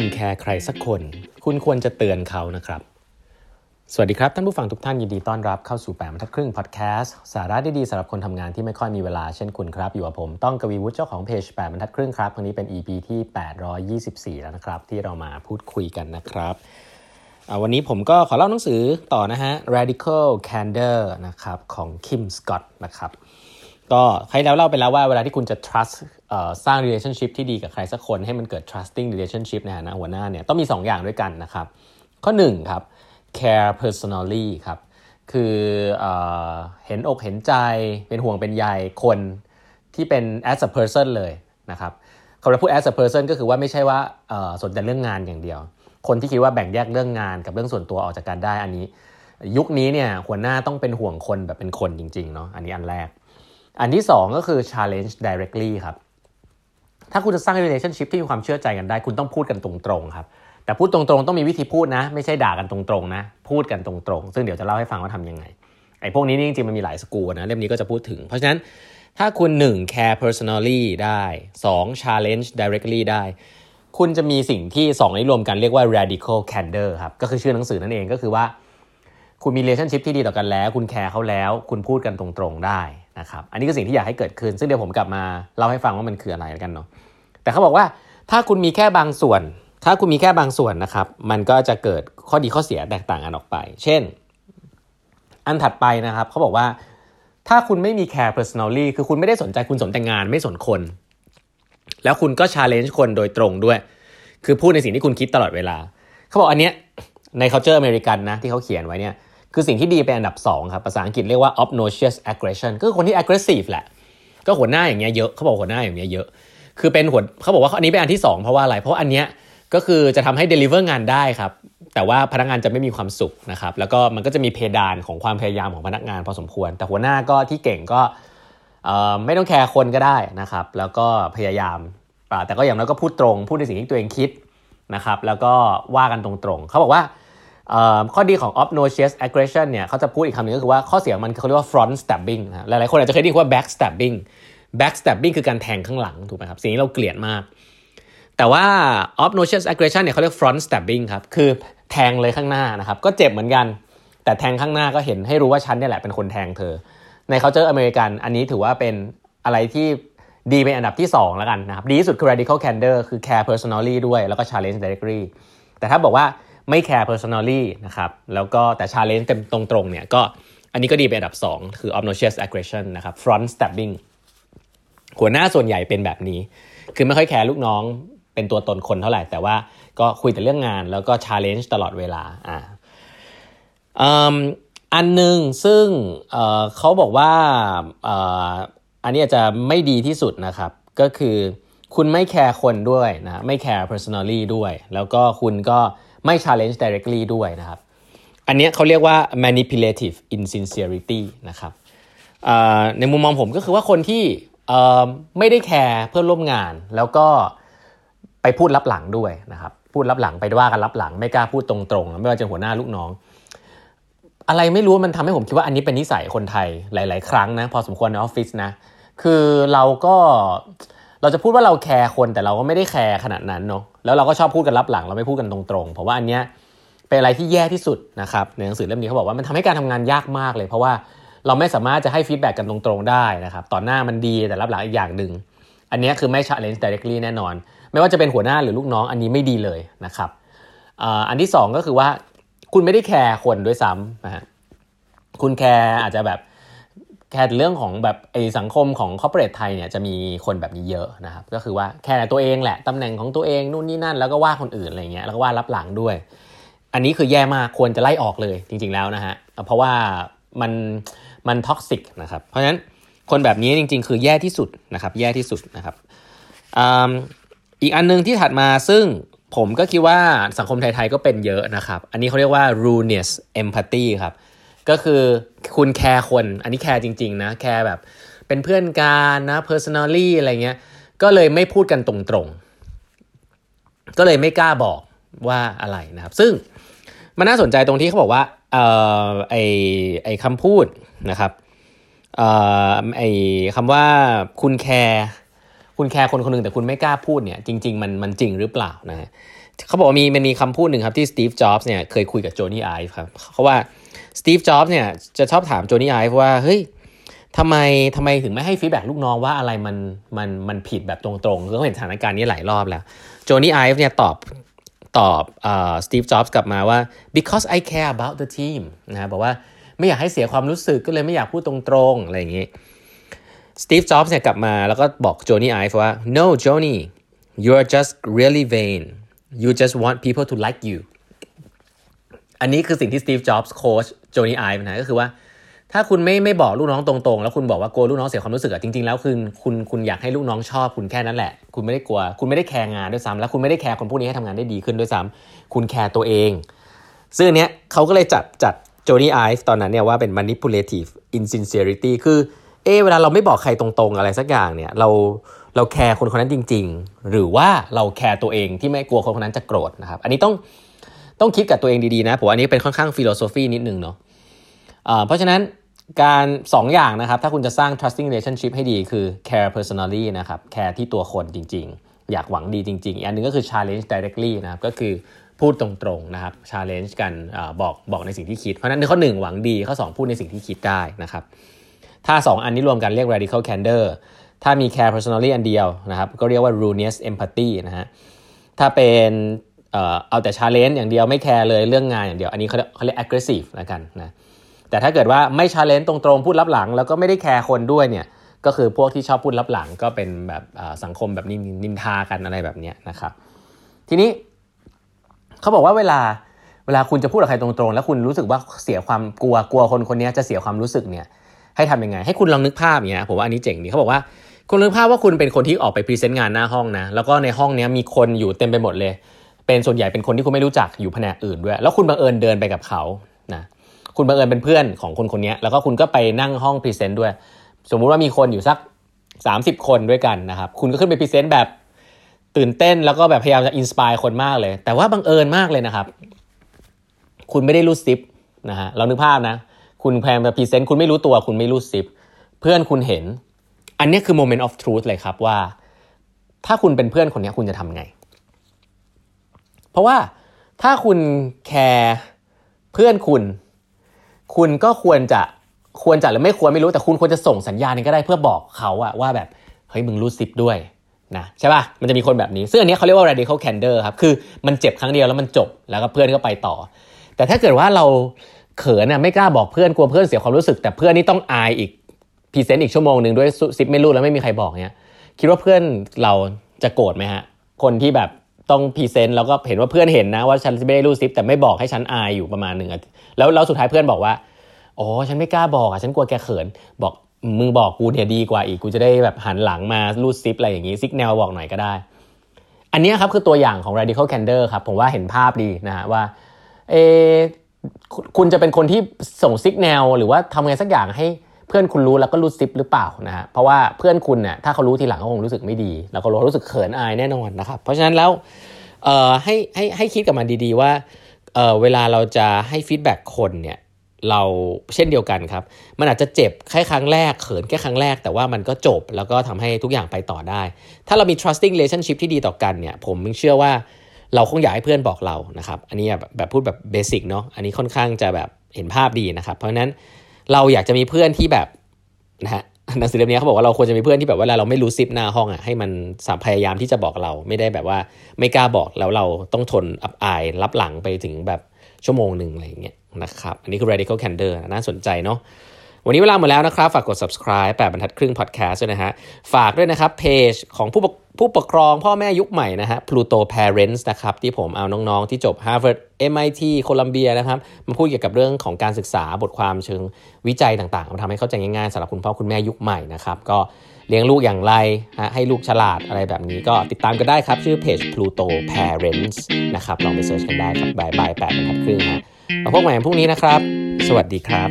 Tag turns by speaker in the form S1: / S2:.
S1: คุณแคร์ใครสักคน คุณควรจะเตือนเขานะครับ สวัสดีครับ ท่านผู้ฟังทุกท่านยินดีต้อนรับเข้าสู่แปดบรรทัดครึ่งพอดแคสต์สาระดีๆสำหรับคนทำงานที่ไม่ค่อยมีเวลาเช่นคุณครับ อยู่กับผมต้องกวีวุฒิเจ้าของเพจแปดบรรทัดครึ่งครับวันนี้เป็น EP ที่ 824 แล้วนะครับ ที่เรามาพูดคุยกันนะครับวันนี้ผมก็ขอเล่าหนังสือต่อนะฮะ Radical Candor นะครับของ Kim Scott นะครับ ก็ใครแล้วเล่าไปแล้วว่าเวลาที่คุณจะ trust สร้าง relationship ที่ดีกับใครสักคนให้มันเกิด trusting relationship ในฐานะหัวหน้าเนี่ยต้องมี 2 อย่างด้วยกันนะครับ ข้อ1ครับ care personally ครับคือเอเห็นอกเห็นใจเป็นห่วงเป็นใยคนที่เป็น as a person เลยนะครับคำว่าพูด as a person ก็คือว่าไม่ใช่ว่าสนใจเรื่องงานอย่างเดียว คนที่คิดว่าแบ่งแยกเรื่องงานกับเรื่องส่วนตัวออกจากกันได้อันนี้ ยุคนี้เนี่ยหัวหน้าต้องเป็นห่วงคนแบบเป็นคนจริงๆเนาะอันนี้อันแรก อันที่ 2 ก็คือ challenge directly ครับ ถ้าคุณจะสร้าง relationship ที่มีความเชื่อใจกันได้ คุณต้องพูดกันตรงๆครับ แต่พูดตรงๆ ต้องมีวิธีพูดนะ ไม่ใช่ด่ากันตรงๆนะ พูดกันตรงๆ ซึ่งเดี๋ยวจะเล่าให้ฟังว่าทำยังไง ไอ้พวกนี้นี่จริงๆ มันมีหลายสกูนะ เล่มนี้ก็จะพูดถึง เพราะฉะนั้นถ้าคุณ 1 care personally ได้ 2 challenge directly ได้ คุณจะมีสิ่งที่ 2 นี้รวมกันเรียกว่า radical candor ครับ ก็คือชื่อหนังสือนั่นเองก็คือว่า คุณมี relationship ที่ดีต่อกันแล้ว คุณแคร์เขาแล้ว คุณพูดกันตรงๆได้ นะครับอันนี้คือสิ่งที่อยากให้เกิดขึ้น ซึ่งเดี๋ยวผมกลับมาเล่าให้ฟังว่ามันคืออะไรกันเนาะแต่เขาบอกว่าถ้าคุณมีแค่บางส่วน ถ้าคุณมีแค่บางส่วนนะครับ มันก็จะเกิดข้อดีข้อเสียแตกต่างกันออกไป เช่น อันถัดไปนะครับเขาบอกว่าถ้าคุณไม่มีแคร์ personally คือคุณไม่ได้สนใจคุณสนแต่งานไม่สนคน แล้วคุณก็ challenge คนโดยตรงด้วย คือพูดในสิ่งที่คุณคิดตลอดเวลา เขาบอกอันเนี้ยใน culture อเมริกันนะที่เขาเขียนไว้เนี่ย คือสิ่งที่ดีเป็นอันดับ2ครับภาษาอังกฤษเรียกว่า obnoxious aggression ก็คือคนที่ aggressive แหละ ก็หัวหน้าอย่างเงี้ยเยอะเขาบอกหัวหน้าอย่างเงี้ยเยอะ คือเป็นหัวเขาบอกว่าอันนี้เป็นอันที่ 2 เพราะว่าอะไร เพราะอันเนี้ยก็คือจะทำให้ deliver งานได้ครับ แต่ว่าพนักงานจะไม่มีความสุขนะครับ แล้วก็มันก็จะมีเพดานของความพยายามของพนักงานพอสมควร แต่หัวหน้าก็ที่เก่งก็ไม่ต้องแคร์คนก็ได้นะครับ แล้วก็พยายาม แต่ก็อย่างน้อยก็พูดตรง พูดในสิ่งที่ตัวเองคิดนะครับ แล้วก็ว่ากันตรงๆ เขาบอกว่า ข้อดีของ obnoxious aggression เนี่ยเขาจะพูดอีกคำหนึ่งก็คือว่าข้อเสียมันเขาเรียกว่า front stabbing นะหลายๆคนอาจจะเคยได้ยินว่า back stabbing back stabbing คือการแทงข้างหลังถูกไหมครับสิ่งนี้เราเกลียดมาก แต่ว่า obnoxious aggression เนี่ยเขาเรียก front stabbing ครับคือแทงเลยข้างหน้านะครับก็เจ็บเหมือนกัน แต่แทงข้างหน้าก็เห็นให้รู้ว่าฉันเนี่ยแหละเป็นคนแทงเธอ ในเขาเจออเมริกันอันนี้ถือว่าเป็นอะไรที่ดีเป็นอันดับที่ 2 แล้วกันนะครับดีที่สุดคือ radical candor คือ care personally ด้วยแล้วก็ challenge directly แต่ถ้าบอกว่า ไม่แคร์ personally นะครับแล้วก็แต่ challenge เต็มตรงๆเนี่ยก็อันนี้ก็ดีเป็นอันดับ 2 คือ obnoxious aggression นะครับ front stabbing หัวหน้าส่วนใหญ่เป็นแบบนี้ คือไม่ค่อยแคร์ลูกน้องเป็นตัวตนคนเท่าไหร่ แต่ว่าก็คุยแต่เรื่องงานแล้วก็ challenge ตลอดเวลาอ่าอันหนึ่งซึ่งเเขาบอกว่าออันนี้อาจจะไม่ดีที่สุดนะครับ ก็คือคุณไม่แคร์คนด้วยนะไม่แคร์ personally ด้วย แล้วก็คุณก็ ไม่ challenge directly ด้วยนะครับ อันนี้เขาเรียกว่า manipulative insincerity นะครับในมุมมองผมก็คือว่าคนที่ไม่ได้แคร์เพื่อนร่วมงาน แล้วก็ไปพูดลับหลังด้วยนะครับ พูดลับหลังไปว่ากันลับหลัง ไม่กล้าพูดตรงๆ ไม่ว่าจะหัวหน้าลูกน้อง อะไรไม่รู้มันทำให้ผมคิดว่าอันนี้เป็นนิสัยคนไทยหลาย ๆ ครั้งนะพอสมควรในออฟฟิศนะคือเราก็เราจะพูดว่าเราแคร์คนแต่เราก็ไม่ได้แคร์ขนาดนั้นเนาะ แล้วเราก็ชอบพูดกันลับหลังเราไม่พูดกันตรงๆเพราะว่าอันเนี้ยเป็นอะไรที่แย่ที่สุดนะครับในหนังสือเล่มนี้เขาบอกว่ามันทำให้การทำงานยากมากเลย เพราะว่าเราไม่สามารถจะให้ feedback กันตรงๆได้นะครับต่อหน้ามันดีแต่ลับหลังอีกอย่างหนึ่งอันนี้คือไม่ challenge directly แน่นอน ไม่ว่าจะเป็นหัวหน้าหรือลูกน้องอันนี้ไม่ดีเลยนะครับอันที่ 2 ก็คือว่าคุณไม่ได้แคร์คนด้วยซ้ำนะฮะคุณแคร์อาจจะแบบ แค่เรื่องของแบบไอสังคมของคอร์เปอเรทไทยเนี่ยจะมีคนแบบนี้เยอะนะครับ ก็คือว่าแค่ตัวเองแหละตำแหน่งของตัวเองนู่นนี่นั่น แล้วก็ว่าคนอื่นอะไรเงี้ยแล้วก็ว่ารับหลังด้วย อันนี้คือแย่มากควรจะไล่ออกเลยจริง ๆแล้วนะฮะเพราะว่ามันมัน toxic นะครับเพราะฉะนั้นคนแบบนี้จริง ๆ คือแย่ที่สุดนะครับแย่ที่สุดนะครับอีกอันนึงที่ถัดมาซึ่งผมก็คิดว่าสังคมไทยๆก็เป็นเยอะนะครับ อันนี้เขาเรียกว่า ruinous empathy ครับ ก็คือคุณแคร์คน อันนี้แคร์จริง ๆ นะ แคร์แบบเป็นเพื่อนกันนะ personally อะไรเงี้ย ก็เลยไม่พูดกันตรงๆ ก็เลยไม่กล้าบอกว่าอะไรนะครับ ซึ่งมันน่าสนใจตรงที่เขาบอกว่าเอ่อไอไอคำพูดนะครับเอ่อไอคำว่าคุณแคร์คุณแคร์คนคนหนึ่งแต่คุณไม่กล้าพูดเนี่ยจริง ๆ มันมันจริงหรือเปล่านะเขาบอกว่ามีมันมีคำพูดหนึ่งครับที่สตีฟจ็อบส์เนี่ยเคยคุยกับโจนี่ไอฟ์ครับเขาว่า สตีฟจ็อบส์เนี่ยจะชอบถามโจนี่ไอฟ์ว่าเฮ้ยทำไมทำไมถึงไม่ให้ feedback ลูกน้องว่าอะไรมันมันมันผิดแบบตรงๆคือเขาเห็นสถานการณ์นี้หลายรอบแล้วโจนี่ไอฟ์เนี่ยตอบตอบสตีฟจ็อบส์กลับมาว่า because I care about the team นะบอกว่าไม่อยากให้เสียความรู้สึกก็เลยไม่อยากพูดตรงๆ อะไรอย่างนี้สตีฟจ็อบส์เนี่ยกลับมาแล้วก็บอกโจนี่ไอฟ์ว่า no Jony you are just really vain you just want people to like you อันนี้คือสิ่งที่สตีฟจ็อบส์โค้ชโจนี่ไอฟ์นะก็คือว่า ถ้าคุณไม่ไม่บอกลูกน้องตรงๆ แล้วคุณบอกว่ากลัวลูกน้องเสียความรู้สึกอะจริงๆแล้วคือคุณคุณอยากให้ลูกน้องชอบคุณแค่นั้นแหละ คุณไม่ได้กลัว คุณไม่ได้แคร์งานด้วยซ้ำแล้วคุณไม่ได้แคร์คนพวกนี้ให้ทำงานได้ดีขึ้นด้วยซ้ำคุณแคร์ตัวเอง ซึ่งเนี้ยเขาก็เลยจัดจัดโจนี่ไอฟ์ตอนนั้นเนี่ยว่าเป็น manipulative insincerity คือ เอเวลาเราไม่บอกใครตรงๆอะไรสักอย่างเนี่ยเราเราแคร์คนคนนั้นจริง ๆ หรือว่าเราแคร์ตัวเองที่ไม่กลัวคนคนนั้นจะโกรธนะครับ อันนี้ต้อง ต้องคิดกับตัวเองดีๆนะผมอันนี้เป็นค่อนข้าง philosophy นิดนึงเนาะะเพราะฉะนั้นการ2ออย่างนะครับถ้าคุณจะสร้าง trusting relationship ให้ดีคือ care personally นะครับ care ที่ตัวคนจริง ๆ อยากหวังดีจริง ๆ อีกอันนึงก็คือ challenge directly นะครับก็คือพูดตรงๆนะครับ challenge กันอบอกบอกในสิ่งที่คิด เพราะนั้นข้อ 1 หวังดี ข้อ 2 พูดในสิ่งที่คิดได้นะครับ ถ้า 2 อันนี้รวมกันเรียก radical candor ถ้ามี care personally อันเดียวนะครับ ก็เรียกว่า ruinous empathy นะฮะถ้าเป็น เอาแต่ challenge อย่างเดียวไม่แคร์เลยเรื่องงานอย่างเดียว อันนี้เขาเขาเรียก aggressive แล้วกันนะแต่ถ้าเกิดว่าไม่ challenge ตรงๆพูดลับหลัง แล้วก็ไม่ได้แคร์คนด้วยเนี่ยก็คือพวกที่ชอบพูดลับหลังก็เป็นแบบสังคมแบบนินทากันอะไรแบบนี้นะครับ ทีนี้เขาบอกว่าเวลาเวลาคุณจะพูดกับใครตรงๆ แล้วคุณรู้สึกว่าเสียความกลัวกลัวคนคนนี้จะเสียความรู้สึกเนี่ยให้ทำยังไง ให้คุณลองนึกภาพอย่างเงี้ยผมว่าอันนี้เจ๋งดีเขาบอกว่าคุณนึกภาพว่าคุณเป็นคนที่ออกไป present งานหน้าห้องนะแล้วก็ในห้องนี้มีคนอยู่เต็มไปหมดเลย เป็นส่วนใหญ่เป็นคนที่คุณไม่รู้จักอยู่แผนกอื่นด้วย แล้วคุณบังเอิญเดินไปกับเขานะคุณบังเอิญเป็นเพื่อนของคนคนนี้แล้วก็คุณก็ไปนั่งห้อง present ด้วย สมมุติว่ามีคนอยู่สัก 30 คนด้วยกันนะครับคุณก็ขึ้นไป present แบบตื่นเต้นแล้วก็แบบพยายามจะ inspire คนมากเลย แต่ว่าบังเอิญมากเลยนะครับ คุณไม่ได้รูดซิปนะฮะเรานึกภาพนะ คุณแพมไป present คุณไม่รู้ตัว คุณไม่รูดซิปเพื่อนคุณเห็น อันนี้คือ moment of truth เลยครับว่า ถ้าคุณเป็นเพื่อนคนนี้คุณจะทำไง เพราะว่าถ้าคุณแคร์เพื่อนคุณ คุณก็ควรจะควรจะหรือไม่ควรไม่รู้แต่คุณควรจะส่งสัญญาณนึงก็ได้เพื่อบอกเขาอะว่าแบบเฮ้ยมึงรู้ซิปด้วยนะใช่ป่ะมันจะมีคนแบบนี้ ซึ่งอันนี้เขาเรียกว่า radical candor ครับคือมันเจ็บครั้งเดียวแล้วมันจบแล้วก็เพื่อนก็ไปต่อ แต่ถ้าเกิดว่าเราเขินอะไม่กล้าบอกเพื่อนกลัวเพื่อนเสียความรู้สึก แต่เพื่อนนี่ต้องอายอีกpresent อีกชั่วโมงหนึ่งด้วยซิปไม่รูดแล้วไม่มีใครบอกเนี้ยคิดว่าเพื่อนเราจะโกรธไหมฮะคนที่แบบ ต้อง present แล้วก็เห็นว่าเพื่อนเห็นนะว่าฉันไม่ได้รูดซิปแต่ไม่บอกให้ฉันอายอยู่ประมาณหนึ่งแล้วแล้วสุดท้ายเพื่อนบอกว่าอ๋อฉันไม่กล้าบอกอะฉันกลัวแกเขิน บอกมึงบอกกูเนี่ยดีกว่าอีกกูจะได้แบบหันหลังมารูดซิปอะไรอย่างงี้ signal บอกหน่อยก็ได้ อันนี้ครับคือตัวอย่างของ radical candor ครับผมว่าเห็นภาพดีนะฮะว่าเอคุณจะเป็นคนที่ส่ง signal หรือว่าทำไงสักอย่างให้ เพื่อนคุณรู้แล้วก็รูดซิปหรือเปล่านะฮะเพราะว่าเพื่อนคุณเนี่ยถ้าเขารู้ทีหลังเขาคงรู้สึกไม่ดี แล้วก็รู้สึกเขินอายแน่นอนนะครับ เพราะฉะนั้นแล้วเอ่อให้ให้ให้คิดกับมันดีๆว่าเอ่อเวลาเราจะให้ feedback คนเนี่ยเราเช่นเดียวกันครับ มันอาจจะเจ็บแค่ครั้งแรกเขินแค่ครั้งแรก แต่ว่ามันก็จบแล้วก็ทำให้ทุกอย่างไปต่อได้ ถ้าเรามี trusting relationship ที่ดีต่อกันเนี่ย ผมเชื่อว่าเราคงอยากให้เพื่อนบอกเรานะครับ อันนี้แบบพูดแบบเบสิกเนาะอันนี้ค่อนข้างจะแบบเห็นภาพดีนะครับ เพราะฉะนั้น เราอยากจะมีเพื่อนที่แบบนะฮะหนังสือเล่มนี้เขาบอกว่าเราควรจะมีเพื่อนที่แบบเวลาเราไม่รู้ซิปหน้าห้องอะให้มันสพยายามที่จะบอกเราไม่ได้แบบว่าไม่กล้าบอกแล้วเราต้องทนอับอายรับหลังไปถึงแบบชั่วโมงหนึ่งอะไรอย่างเงี้ยนะครับอันนี้คือ radical candor น่าสนใจเนาะวันนี้เวลาหมดแล้วนะครับ ฝากกด subscribe แปบรรทัดครึ่ง podcast ด้วยนะฮะ ฝากด้วยนะครับเพจของผู้ ผู้ปกครองพ่อแม่ยุคใหม่นะฮะ Pluto Parents นะครับ ที่ผมเอาน้องๆ ที่จบ Harvard MIT โคลัมเบียนะครับ มาพูดเกี่ยวกับเรื่องของการศึกษาบทความเชิงวิจัยต่างๆมาทำให้เข้าใจง่ายๆสำหรับคุณพ่อคุณแม่ยุคใหม่นะครับ ก็เลี้ยงลูกอย่างไรให้ลูกฉลาดอะไรแบบนี้ก็ติดตามกันได้ครับ ชื่อเพจ Pluto Parents นะครับ ลองไปเสิร์ชกันได้ครับบายบายแปดบรรทัดครึ่งฮะมาพบกันใหม่พรุ่งนี้นะครับ สวัสดีครับ